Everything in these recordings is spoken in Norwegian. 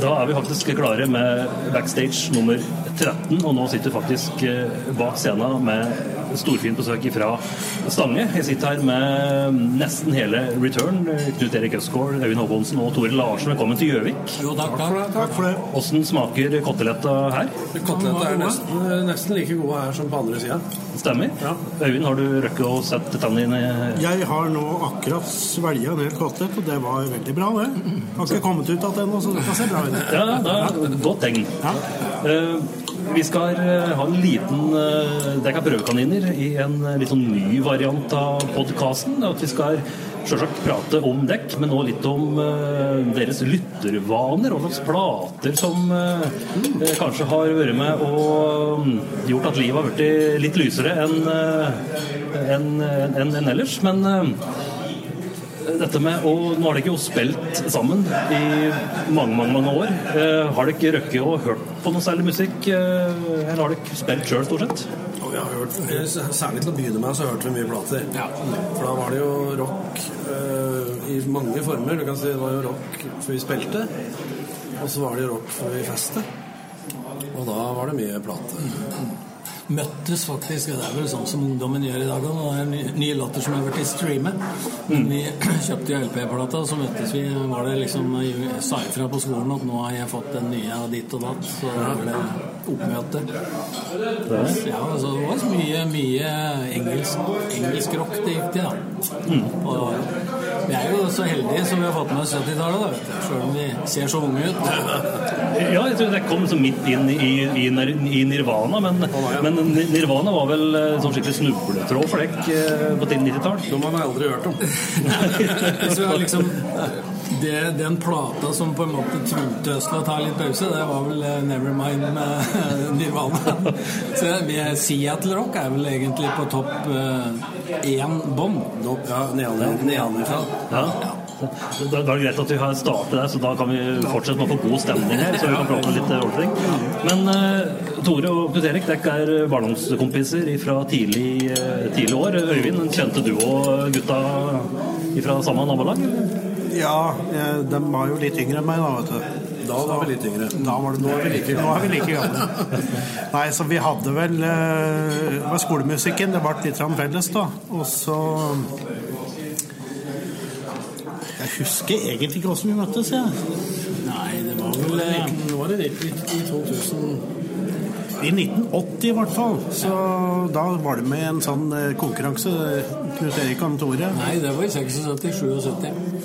Da er vi faktisk klare med backstage nummer 13, og nå sitter faktisk eh, bak scenen med storfint besøk fra Stange. Jeg sitter her med nesten hele Return. Knut Erik Østgaard, Øyvind Håkonsen og Tore Larsen. Velkommen til Gjøvik. Jo, takk, takk. Takk for det. Hvordan smaker koteletta her? Koteletta er nesten, nesten like gode her som på andre sida. Stemmer? Ja. Øyvind, har du røkket å sette tennene dine Jeg har nå akkurat svelga en hel kotelett, og det var veldig bra, det. Har ikke kommet ut igjen ennå, så det kan se bra ut. Ja, det er godt tegn. Ja. Eh, vi skal eh, ha en liten uh, dekk av prøvekaniner i en eh, litt sånn ny variant av podkasten. Vi skal selvsagt prate om dekk, men nå litt om eh, deres lyttervaner. Hva slags plater som eh, eh, kanskje har vært med og mm, gjort at livet har blitt litt lysere enn en, en, enn ellers. Men eh, dette med, og Nå har dere jo spilt sammen i mange mange, mange år. Eh, har dere røkket og hørt på noe særlig musikk? Eh, eller har dere spilt sjøl, stort sett? Vi har hørt, eh, Særlig til å begynne med så hørte vi mye plater. For da var det jo rock eh, i mange former. Du kan si Det var jo rock for vi spilte, og så var det rock for vi festet. Og da var det mye plater. Møttes faktisk, det er vel sånn som ungdommen gjør i dag og Det er nye låter som har vært i streamet. Men vi kjøpte jo LP-plata, og så møttes vi. Var det liksom jeg sa ifra på skolen at nå har jeg fått den nye av ditt og datt. Så det det oppmøte. Ja, altså det var mye, mye engelsk, engelsk rock det gikk til, da. Og vi er jo så heldige som vi har fått med oss 70-tallet, da. Sjøl om vi ser så unge ut. Ja, jeg tror det kom så midt inn i, i, i Nirvana, men, men Nirvana var vel eh, sånn skikkelig snubletråd for dere eh, på tidlig 90-tall? Som man aldri hørt om. Hvis vi har liksom, det, den plata som på en måte til å ta litt pause, det var vel eh, Nevermind med Nirvana. Så vi Seattle Rock er vel egentlig på topp én bånd. Ja, nedenfra. Ja. Da, da er det greit at vi har startet der, så da kan vi fortsette med å få god stemning her. Så vi kan prate litt eh, ordentlig. Men uh, Tore og Knut Erik, dere er barndomskompiser fra tidlig, eh, tidlig år. Øyvind, kjente du og gutta fra samme nabolag? Ja, eh, de var jo litt yngre enn meg, da, vet du. Da var vi litt yngre. Da var det, nå, er vi like, nå er vi like gamle. Nei, så vi hadde vel eh, Det var skolemusikken. Det ble litt felles, da. Og så Jeg husker egentlig ikke hvordan vi møttes, jeg. Nei, det var vel eh, var det i, i 2000 I 1980 i hvert fall. Så da var det med en sånn eh, konkurranse. Knut Erik og Tore. Nei, det var i 76-77.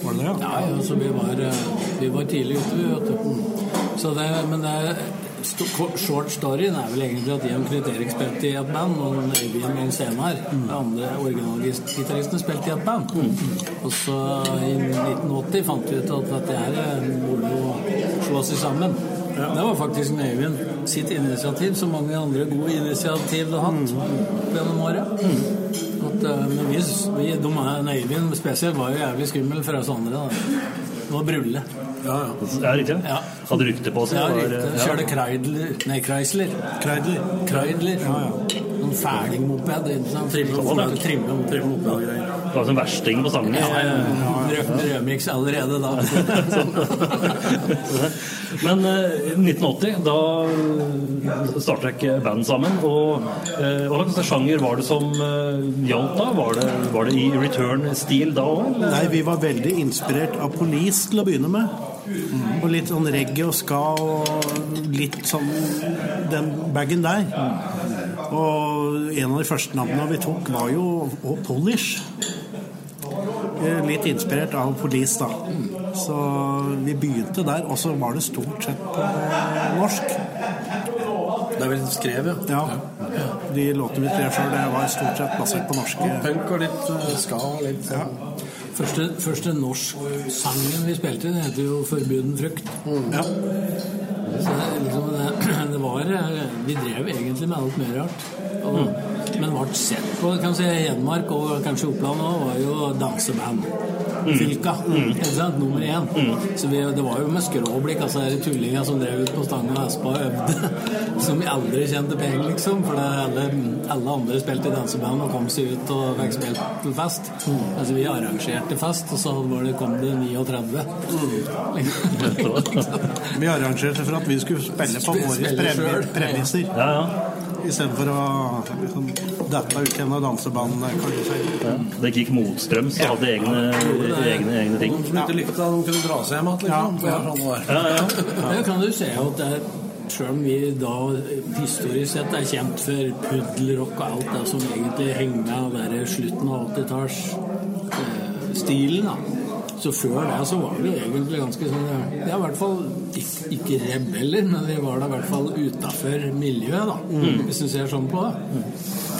Var det det, ja? Nei, altså vi var, eh, vi var tidlig ute, vi, vet du. Så det, men det er, short storyen er vel egentlig at jeg og Knut Erik spilte i et band, og Øyvind og Senar, De andre originalgitaristen, spilte i et band. Og så i 1980 fant vi ut at dette her er moro å slå seg sammen. Det var faktisk Øyvind sitt initiativ, som mange andre gode initiativ du har hatt opp gjennom året. At, eh, men vi, vi, de er, Øyvind spesielt var jo jævlig skummel for oss andre. Da. Det var brulle. Ja, ja. Ja, riktig? Ja. Hadde rykte på seg? Ja, riktig. ja. Kjørte Kreidler Nei, Chrysler. Kreidler. Kreidler. Ja, ja. Noen sant? Trimme Sånn, ja. moped, trimme Trimme moped og greier. Det var som versting på sangen. Ja, ja, ja. Rø- Rødmix allerede da. Men eh, 1980, da startet dere band sammen. Og eh, hva slags sjanger var det som eh, gjaldt da? Var det, var det i return-stil da òg? Nei, vi var veldig inspirert av Police til å begynne med. Og litt sånn reggae og ska og litt sånn den bagen der. Og en av de første navnene vi tok, var jo Polish. Eh, Litt inspirert av Police, da. Så vi begynte der, og så var det stort sett på norsk. Det er vel skrev, ja. Ja. De låtene vi skrev sjøl, det var stort sett basert på norske. Punk og litt uh, ska og litt ja. Første, første norsk-sangen vi spilte, det heter jo 'Forbuden frukt'. Ja. Så det, liksom, det, det var eh, Vi drev egentlig med alt mer rart. Og, Men ble sett på kan si, Hedmark og kanskje Oppland òg, var jo danseband. Fylka. Ikke sant? Nummer én. Så vi, det var jo med skråblikk, altså de tullinga som drev ut på stanga og Espa og øvde. Som vi aldri kjente penger, liksom. For det, alle, alle andre spilte i danseband og kom seg ut og fikk spilt til fest. Altså vi arrangerte fest, og så var det, kom det 39. Vi arrangerte for at vi skulle spille på våre premisser. Ja, ja. Istedenfor å liksom, dette ut gjennom du si. ja. Det gikk motstrøms og hadde egne, egne, egne ting. Som ikke likte at de kunne dra seg hjem igjen, liksom. Det var sånn. Ja, ja. Kan du se at det er om vi da historisk sett er kjent for puddelrock og alt det som egentlig henger med der slutten av 80-tallsstilen, da. Så før det så var vi egentlig ganske sånn Ja, i hvert fall ikke, ikke rebeller, men vi var da i hvert fall utafor miljøet, da. Hvis du ser sånn på det.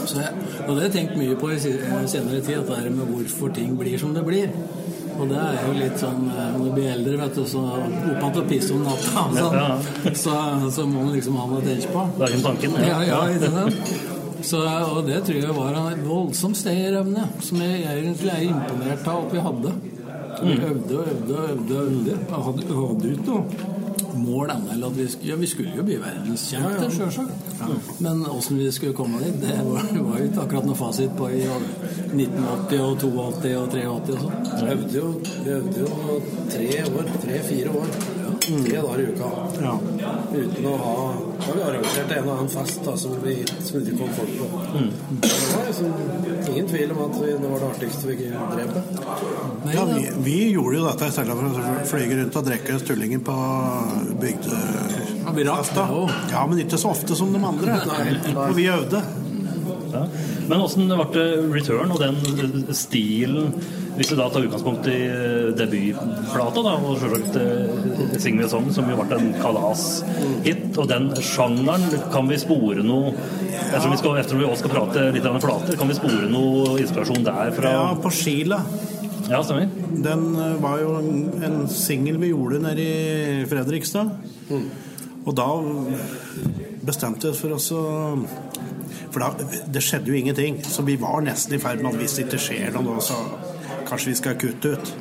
Så jeg, og det har jeg tenkt mye på i senere tid, at det er med hvorfor ting blir som det blir. Og det er jo litt sånn eh, Når du blir eldre, vet du, så opp til piss om natta, sånn, så, så må man liksom ha noe å tenke på. Lage en tanken. Ja, ja, sant? Så, og det tror jeg var en voldsom stayerevne, som jeg egentlig er imponert av at vi hadde. Vi øvde og øvde og øvde. og øvde. Jeg hadde, hadde ut noe mål ennå. eller at Vi, skulle- ja, vi skulle jo bli verdenskjente, sjølsagt. Men åssen vi skulle komme dit, det var, var jo ikke akkurat noe fasit på i 1980 og 82 og 83 og sånn. Vi øvde jo, vi øvde jo tre år, tre-fire år. Tre dager i uka. Ja. Uten å ha Da har vi arrangert en og annen fest da, som, vi, som ikke kom folk på. Det var liksom ingen tvil om at vi, det var det artigste vi drev med. Ja, vi, vi gjorde jo dette i stedet for å flyge rundt og drikke stullinger tullinger på bygde... Ja, vi rakk det også. Ja, men ikke så ofte som de andre. Og vi øvde. Ja. Men åssen ble det return og den stilen Hvis vi da tar utgangspunkt i eh, debutplata, da, og selvsagt eh, Sing Me Song, som jo ble en kalashit, og den sjangeren, kan vi spore noe Ettersom vi, skal, ettersom vi også skal prate litt om flater, kan vi spore noe inspirasjon der fra Ja, på Sheila. Ja, stemmer. Den eh, var jo en, en singel vi gjorde nede i Fredrikstad. Og da bestemte vi oss for oss å For da, det skjedde jo ingenting. Så vi var nesten i ferd med at hvis det ikke skjer noe så kanskje vi skal kutte ut.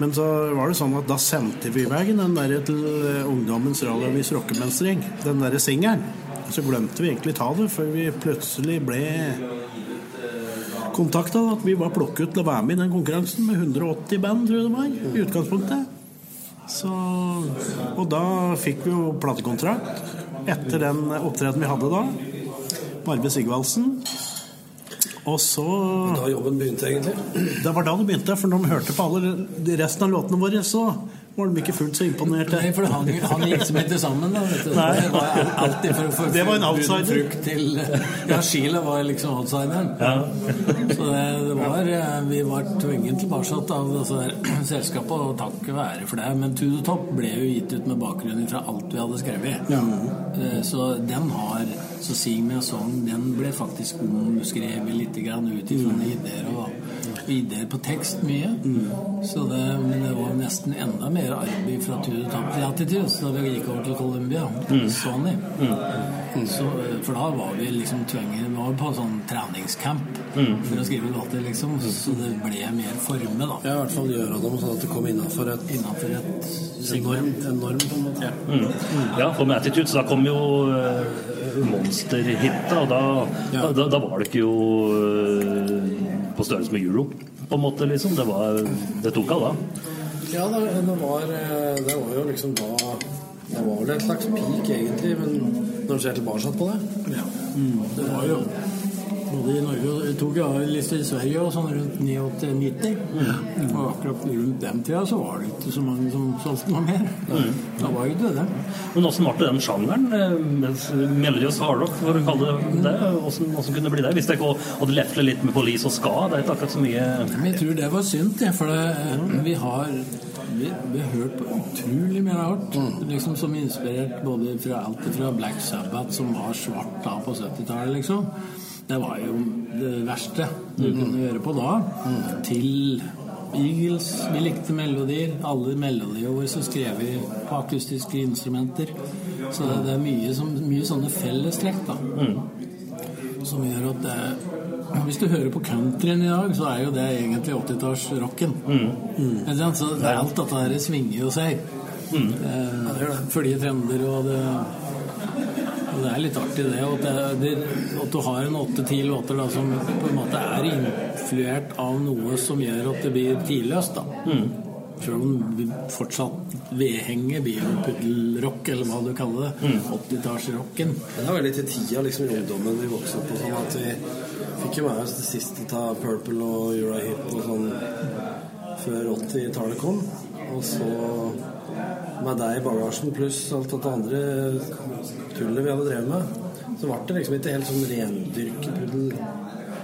Men så var det sånn at da sendte vi i vei den der til eh, Ungdommens radioavis Rockemønstring, den derre singelen. Så glemte vi egentlig ta det, før vi plutselig ble kontakta at vi var plukket til å være med i den konkurransen med 180 band, tror jeg det var, i utgangspunktet. Så, og da fikk vi jo platekontrakt etter den opptredenen vi hadde da. Marve Sigvaldsen. Og så Da jobben begynte, egentlig. Det var da det begynte, for når de hørte på alle de resten av låtene våre, så var de ikke fullt så imponerte. Nei, for han, han gikk som ikke sammen, da. Vet du. Nei. Det var alltid for, for, Det var en outsider. Til, ja, Sheila var liksom outsideren. Så det, det var eh, Vi var tvunget tilbake av altså, selskapet, og takk være for det. Men To the Top ble jo gitt ut med bakgrunn fra alt vi hadde skrevet. Ja. Så den har Så Sing vi en Song, den ble faktisk omskrevet litt ut ifra Mm. ideer og ideer på tekst mye. Så det, men det var nesten enda mer arbeid fra Tudor Tamp til Attitude, da vi gikk over til Columbia. Sony. Så, eh, for da var vi liksom tvunget Vi var på sånn treningscamp for å skrive låter, liksom. Så det ble mer forme, da. Ja, i hvert fall gjøre dem sånn at det kom innafor et Innenfor et enorm, enorm på en måte. Ja, for med Attitude, så da kom jo uh, monsterhitet, og da, da, da var det ikke jo eh, på størrelse med Euro, på en måte, liksom. Det, var, det tok av da. Ja, det, det, var, eh, det var jo liksom da Det var vel et slags peak, egentlig, men når du ser tilbake på det Ja. Det var jo Både i Norge og tok A-liste i Sverige og sånn rundt 89-90. Og akkurat rundt den tida så var det ikke så mange som solgte noe mer. Da var jo det. Men åssen ble det den sjangeren? eh, Melodious hardrock, for å kalle det det? Åssen kunne det bli det? Hvis ikke hadde leflet litt med Police og Ska? Det er ikke akkurat så mye jeg tror det var synd, det, for det, vi har vi, vi har hørt på utrolig mye rart. Liksom Som inspirert både fra alt fra Black Sabbath, som var svart da på 70-tallet, liksom. Det var jo det verste du kunne gjøre på da. Til Eagles. Vi likte melodier. Alle melodiene våre så skrev vi på akustiske instrumenter. Så det, det er mye, som, mye sånne fellestrekk, da. Som gjør at det Hvis du hører på countryen i dag, så er jo det egentlig 80-tallsrocken. Mm. Mm. Så det, alt dette her svinger jo seg. Eh, Følger trender og det det er litt artig det at, det, det, at du har en åtte-ti låter da, som på en måte er influert av noe som gjør at det blir tidløst. da. Selv om vi fortsatt vedhenger bilpuddelrock, eller hva du kaller det. 80-tallsrocken. Men det er litt i tida liksom, i ungdommen vi vokste opp på. Sånn at vi fikk jo med oss det siste av Purple og Ura Hip og sånn før 80-tallet kom. Og så med deg i bagasjen pluss alt det andre tullet vi hadde drevet med, så ble det liksom ikke helt sånn rendyrkepuddel.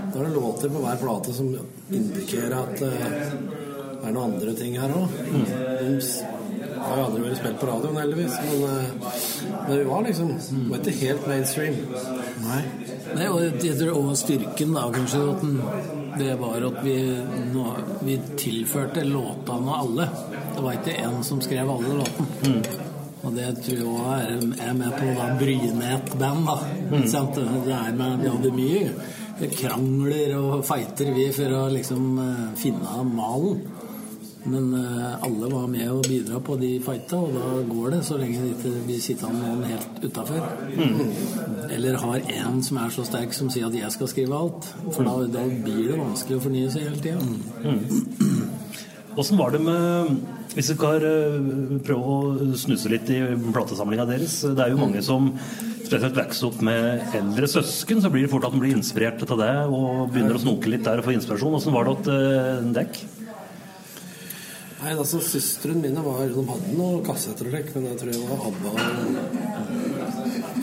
Da er det låter på hver plate som indikerer at uh, det er noen andre ting her òg. De har jo aldri vært spilt på radioen, heldigvis, men, eh, men vi var liksom det var ikke helt mainstream. Nei. Nei, og jeg tror også styrken da, kanskje, at den, det var at vi, no, vi tilførte låtene alle. Det var ikke én som skrev alle låtene. Og det tror jeg også er, er med på da bryne et band, da. Mm. er med, vi hadde mye krangler og fighter, vi, for å liksom eh, finne malen. Men eh, alle var med og bidra på de fighta, og da går det så lenge de ikke blir sittende noen helt utafor. Eller har en som er så sterk som sier at 'jeg skal skrive alt'. For da, da blir det vanskelig å fornye seg hele tida. Åssen var det med Hvis vi skal eh, prøve å snuse litt i platesamlinga deres Det er jo mange som spesielt vokser opp med eldre søsken, så blir det fort at de blir inspirert av det og begynner å snoke litt der og få inspirasjon. Åssen var det hos uh, dekk? Nei, altså Søstrene mine var, de hadde noen kassetter og slik, men jeg tror det var ABBA og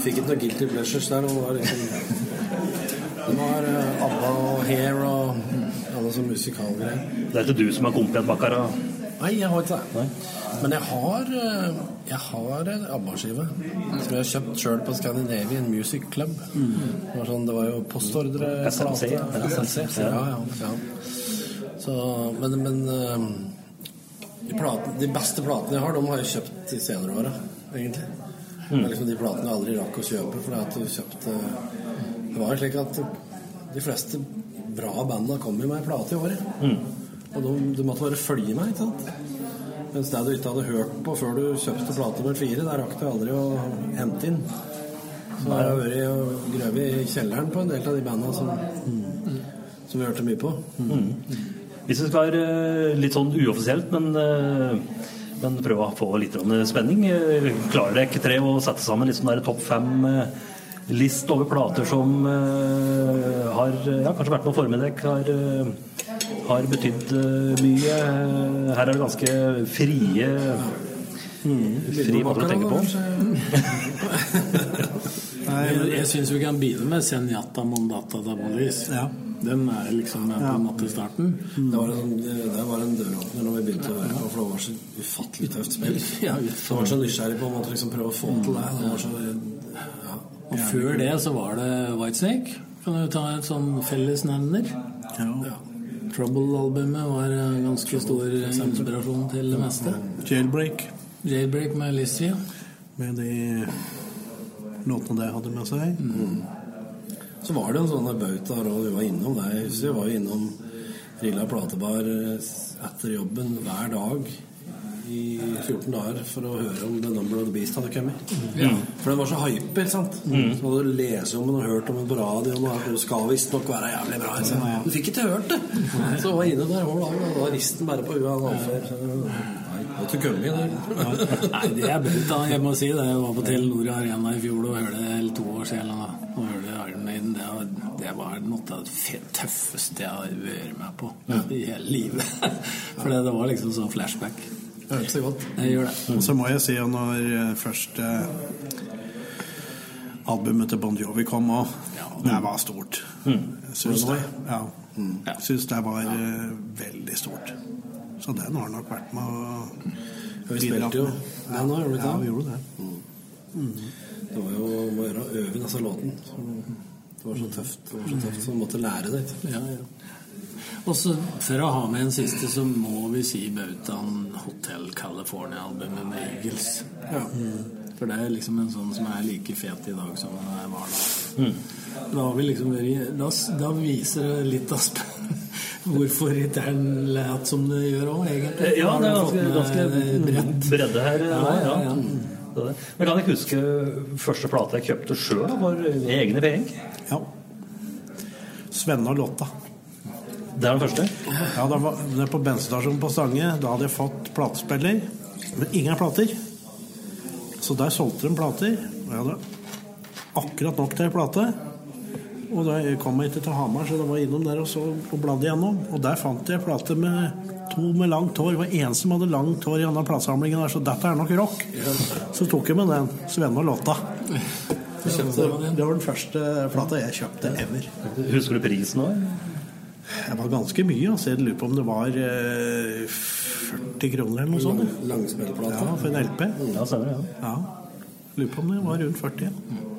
Fikk ikke noe guilty pleasures der. Det var liksom Det var uh, ABBA og Hair og alle sånne musikalgreier. Det er ikke du som er komplett bak her? og- Nei, jeg har ikke det. Men jeg har eh, Jeg har en ABBA-skive som jeg har kjøpt sjøl på Scandinavian Music Club. Det, var sånn, det var jo postordre SMC. SMC, ja, ja, ja. Så, men, men eh, de, platen, de beste platene jeg har, de har jeg kjøpt de senere åra, egentlig. Det er liksom de platene jeg aldri rakk å kjøpe, for at du kjøpte Det var jo slik at de fleste bra banda kom jo med ei plate i året. Og de, du måtte bare følge meg, ikke sant? Mens det du ikke hadde hørt på før du kjøpte plate nummer fire, der rakk du aldri å hente inn. Så jeg har vært og grøvet i kjelleren på en del av de banda som, som vi hørte mye på. Hvis vi skal være eh, litt sånn uoffisielt, men, eh, men prøve å få litt spenning eh, Klarer dere tre å sette sammen litt sånn der topp fem-list over plater som har ja, kanskje vært noe formiddag, har, har betydd mye? Her er det ganske frie Frie måter å tenke på. Jeg, jeg syns vi kan begynne med Senjata Mondata da Bolis. Ja. Den er liksom på en måte starten. Det var en, det var en døråpner når vi begynte å høre på, for det var så ufattelig tøft spill. Ja, jeg var så nysgjerrig på å liksom prøve å få til det. det var så, ja. Og før det så var det Whitesnake. Kan du ta et sånn fellesnevner? Ja. Trouble-albumet var ganske stor inspirasjon til det meste. Jailbreak Jailbreak med Lizzie. med de låtene det hadde med seg. Så var det en sånn bauta og vi var innom det. Jeg husker vi var innom Rilla platebar etter jobben hver dag i 14 dager for å høre om The Number of the Beast hadde kommet. For den var så hyper, sant? Så hadde du lest om den og hørt om den på radioen, og det skal visstnok være jævlig bra. Så. Du fikk ikke hørt det! Så jeg var inne der hver dag, og da var risten bare på huet Måtte komme i det. Nei, det er bra. Jeg må si det. Jeg var på Telenor Arena i fjor og hørte eller to år siden. da, Og hørte Iron Maiden. Det, var- det var noe av det tøffeste jeg har vært med på i hele livet. For det, var liksom sånn flashback. Det hørtes så godt. Jeg gjør det. Og så må jeg si når eh, første albumet til Bon Jovi kom òg, det var stort. Mm. syns det, ja. Mm. syns det var ja. veldig stort. Så den har nok vært med å Vi spilte jo den òg, gjorde vi ikke Ja, vi gjorde det. Det var jo om å gjøre å øve disse låten. Det var så tøft. Det var så tøft, så man måtte lære det. Ja, ja. Og så For å ha med en siste, så må vi si bautaen Hotel California-albumet med Eagles. For det er liksom en sånn som er like fet i dag som den var da. Da har vi liksom da, da viser det litt av hvorfor ikke den lat som det gjør òg, egentlig. Ja, det er ganske, ganske bredt. bredde her. Ja, ja, ja. Det. Men kan jeg huske første plate jeg kjøpte sjøl var egne penger? Ja. Svenne og Lotta. Det er den første. Ja, da var det på bensinstasjonen på Stange. Da hadde jeg fått platespiller, men ingen plater. Så der solgte de plater. Og jeg hadde akkurat nok til ei plate. Og da kom jeg ikke til Hamar, så da var jeg innom der og, så, og bladde igjennom. Og der fant jeg plate med to med langt hår. Det var en som hadde langt hår i denne platesamlingen, der, så dette er nok rock. Så tok jeg med den. Svenne og Lotta. Det var den første plata jeg kjøpte ever. Husker du prisen òg? Det var ganske mye. Altså. Jeg lurer på om det var eh, 40 kroner eller noe sånt. Langspillplate. Ja, for en LP. Ja, stemmer det. Ja. Ja. Lurer på om det var rundt 40.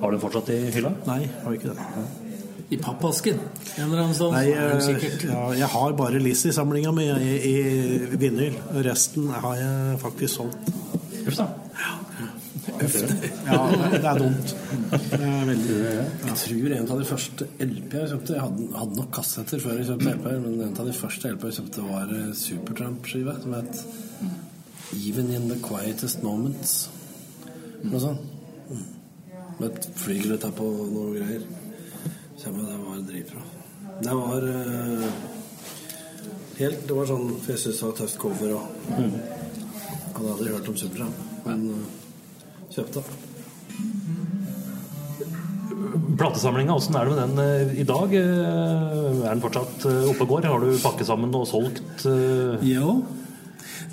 Har du den fortsatt i hylla? Nei, har ikke det. I pappasken. En eller annen sånn. Nei, det eh, ja, jeg har bare Lizzie-samlinga mi i, i vinyl. Resten har jeg faktisk solgt. Uff da. Ja, det er dumt. Det er veldig Jeg tror en av de første LP jeg kjøpte Jeg hadde, hadde nok kassetter før jeg kjøpte LP, men en av de første LP jeg kjøpte, var eh, Supertramp-skive som het Even in the quietest moments. Noe sånt. Med et flygel utapå på noen greier. Så jeg det var dritbra. Det var uh, helt Det var sånn For jeg syntes det var tøft cover og Hadde aldri hørt om Supertramp, men uh, kjøpte. Platesamlinga, åssen er det med den uh, i dag? Eh, Er den fortsatt eh, oppe og går? Har du pakket sammen og solgt? eh? Jo.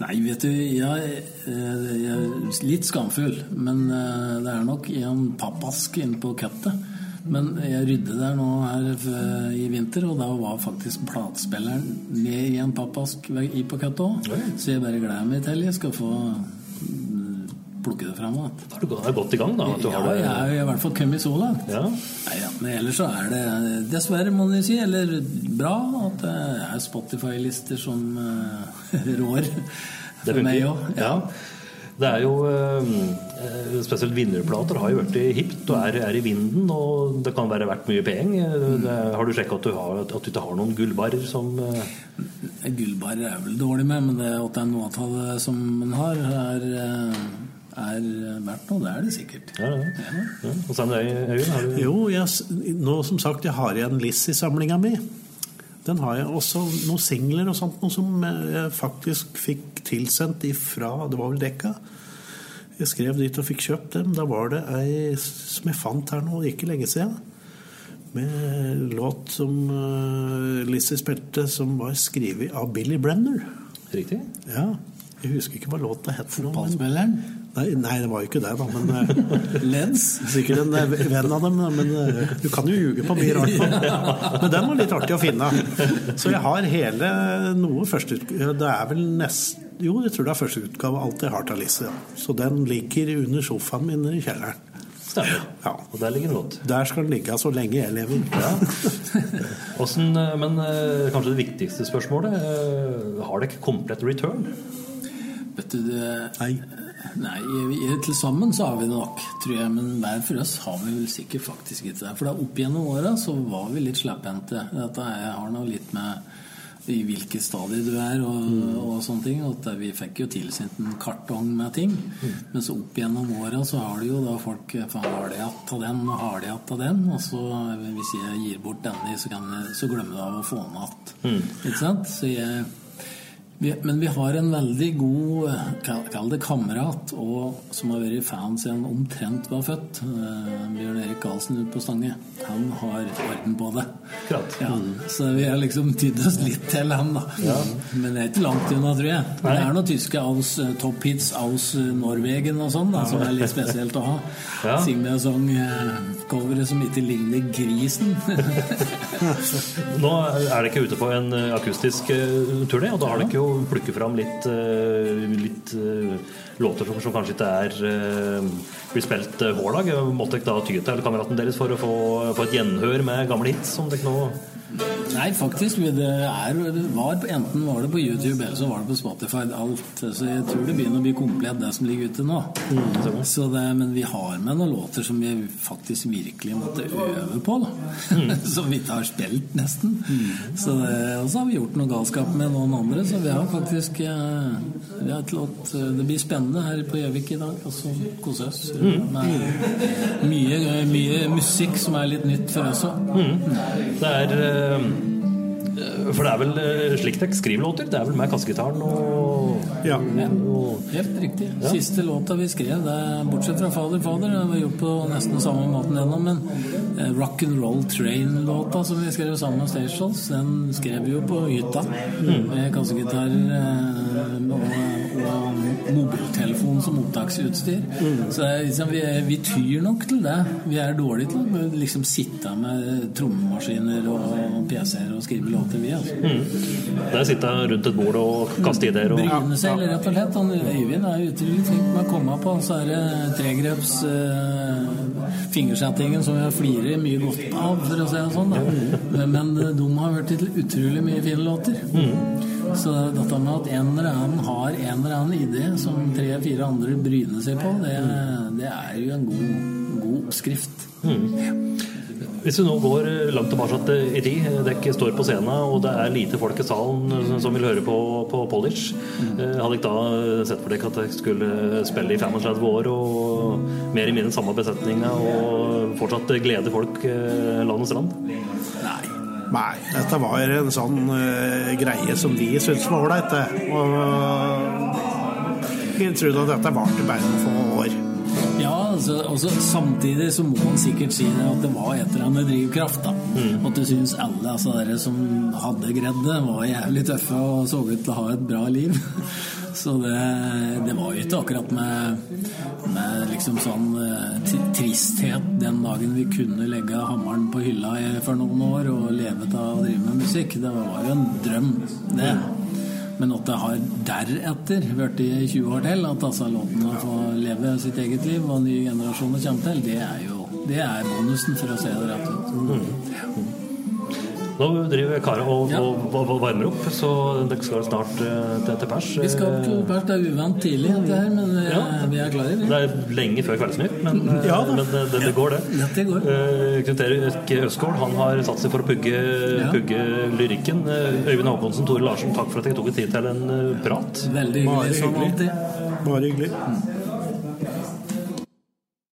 Nei, vet du, jeg, eh, jeg er litt skamfull. Men eh, det er nok en pappask inne på kuttet. Men jeg rydde der nå her i vinter, og da var faktisk platespilleren med i en pappask i på kuttet òg. Så jeg bare gleder meg til jeg skal få mm, plukke det fram igjen. Da er du godt i gang, da? At du Ja, har det. jeg er i hvert fall kommet så langt. Ja. Nei, ja, men ellers så er det dessverre, må man si, eller bra at det er Spotify-lister som eh, rår for meg òg. Ja. Det er jo eh, eh, Spesielt vinnerplater har jo blitt hipt og er, er i vinden, og det kan være verdt mye penger. Har du sjekka at, du at du ikke har noen gullbarer som Gullbarer Gullbar er vel dårlig med, men det at det er noe av det som en har, er, eh, er verdt noe. Det er det sikkert. Ja, ja. ja. Og så er det deg, Øyvind. Har du Jo, jeg, nå som sagt, jeg har igjen Lizzie-samlinga mi. Den har jeg også noen singler og sånt, noe som jeg faktisk fikk tilsendt ifra Det var vel Dekka. Jeg skrev dit og fikk kjøpt dem. Da var det ei som jeg fant her nå, ikke lenge siden. Med låt som uh, Lizzie spilte, som var skrevet av Billy Brenner. Riktig? Ja. Jeg husker ikke hva låta het. Fotballspilleren? Nei, nei, det var jo ikke det, da. Men Lens? Sikkert en eh, venn av dem, men eh, du kan jo ljuge på mye rart. Men den var litt artig å finne. Så jeg har hele noe førsteutgave Det er vel nest... Jo, jeg tror det er første utgave av alt jeg har til Alice. Ja. Så den ligger under sofaen min i kjelleren. Stemmer. Ja. Og der ligger den godt. Der skal den ligge så lenge jeg lever. Hvordan, eh, men eh, kanskje det viktigste spørsmålet eh, Har dere komplett return? Vet du, det, Nei. Nei, i- til sammen så har vi det nok, tror jeg. Men hver for oss har vi vel sikkert faktisk ikke det. For da opp gjennom åra så var vi litt slepphendte. Dette er- har noe litt med i hvilket stadie du er og, og sånne ting. At vi fikk jo tilsendt en kartong med ting. Men så opp gjennom åra så har du jo da folk Faen, har de hatt av den, og har de hatt av den? Og så hvis jeg gir bort denne, så, kan så glemmer du av å få den igjen. Ikke sant? Så jeg Vi, men vi har en veldig god kall det kamerat og, som har vært fan siden omtrent var født. eh, Bjørn Erik Karlsen ute på Stange. Han har orden på det. Ja, så vi har liksom tydd oss litt til ham, da. Men det er ikke langt unna, tror jeg. Det er noen tyske aus, eh, top hits aus eh, Norwegen og sånn, som er litt spesielt å ha. Ja. Signe Song-coveret som ikke ligner grisen. Nå er dere ikke ute på en eh, akustisk turné, og da har dere jo plukket fram litt, eh, litt eh, låter som, som kanskje ikke er eh, blir spilt eh, hver dag. Måtte dere da ty til kameraten deres for å få, få et gjenhør med gamle hits som dere nå Nei, faktisk. Det er, det var, enten var det på YouTube eller så var det på Spotify. Alt. Så jeg tror det begynner å bli komplett, det som ligger ute nå. Så det, men vi har med noen låter som vi faktisk virkelig måtte øve på. Da. som vi ikke har spilt, nesten. Så det, og så har vi gjort noe galskap med noen andre, så vi har faktisk eh, vi har et låt, Det blir spennende her på Gjøvik i dag. Og så kose oss med mye, mye musikk som er litt nytt for oss òg. Det er eh, For det er vel eh, slik dere skriver låter? Det er vel med kassegitaren og, Ja. og Helt riktig. Siste låta vi skrev, det er, bortsett fra 'Fader, Fader', det var gjort på nesten samme måten gjennom, men eh, 'Rock and Roll Train'-låta som vi skrev sammen med Stations, den skrev vi jo på hytta. Med kassegitar eh, og, og mobiltelefon som opptaksutstyr. Så er liksom, vi, vi tyr nok til det. Vi er dårlige til å liksom sitte med trommemaskiner og PC-er og skrive låter, vi. altså. Mm. Der sitter jeg rundt et bord og kaster ideer og Bryne seg, eller rett og slett. Han, Øyvind er utrolig flink med å komme på så er det tregreps eh, fingersettingen som jeg flirer mye godt av, for å si det sånn. Da. Men eh, de har hørt til utrolig mye fine låter. Så dette med at en eller annen har en eller annen idé som tre-fire andre bryner seg på, det, det er jo en god, god oppskrift. Hvis vi nå går langt tilbake i tid, dere står på scenen og det er lite folk i salen som vil høre på, på Polish, eh, hadde dere da sett for dere at dere skulle spille i 35 år og mer i minne samme besetninga og fortsatt glede folk eh, land og strand? Nei. Nei, dette var en sånn uh, greie som vi syntes var ålreit, det. Og Vi trodde at dette varte bare noen få år. Altså, og så samtidig så må man sikkert si det at det var et eller annet drivkraft. da. At du syns alle altså, dere som hadde greid det, var jævlig tøffe og så ut til å ha et bra liv. Så det, det var jo ikke akkurat med, med liksom sånn eh, tristhet den dagen vi kunne legge hammeren på hylla for noen år og leve av å drive med musikk. Det var jo en drøm, det. Men at det har deretter blitt i 20 år til, at disse låtene får leve sitt eget liv, og nye generasjoner kommer til, det er jo det er bonusen, for å si det rett ut. Nå driver Kara og, Ja. og, og, og varmer opp, så dere skal snart eh, til, til pers. Vi skal til pers, det er uvant tidlig, dette her, men vi, Ja. vi er klare. Det er lenge før Kveldsnytt, men, eh, Ja men det, det, det går, det. det går. Eh, Knut Erik Øsgaard han har satt seg for å pugge, Ja. pugge lyrikken. Eh, Øyvind Håkonsen, Tore Larsen, takk for at dere tok tid til en eh, prat. Veldig hyggelig, som alltid. Bare hyggelig.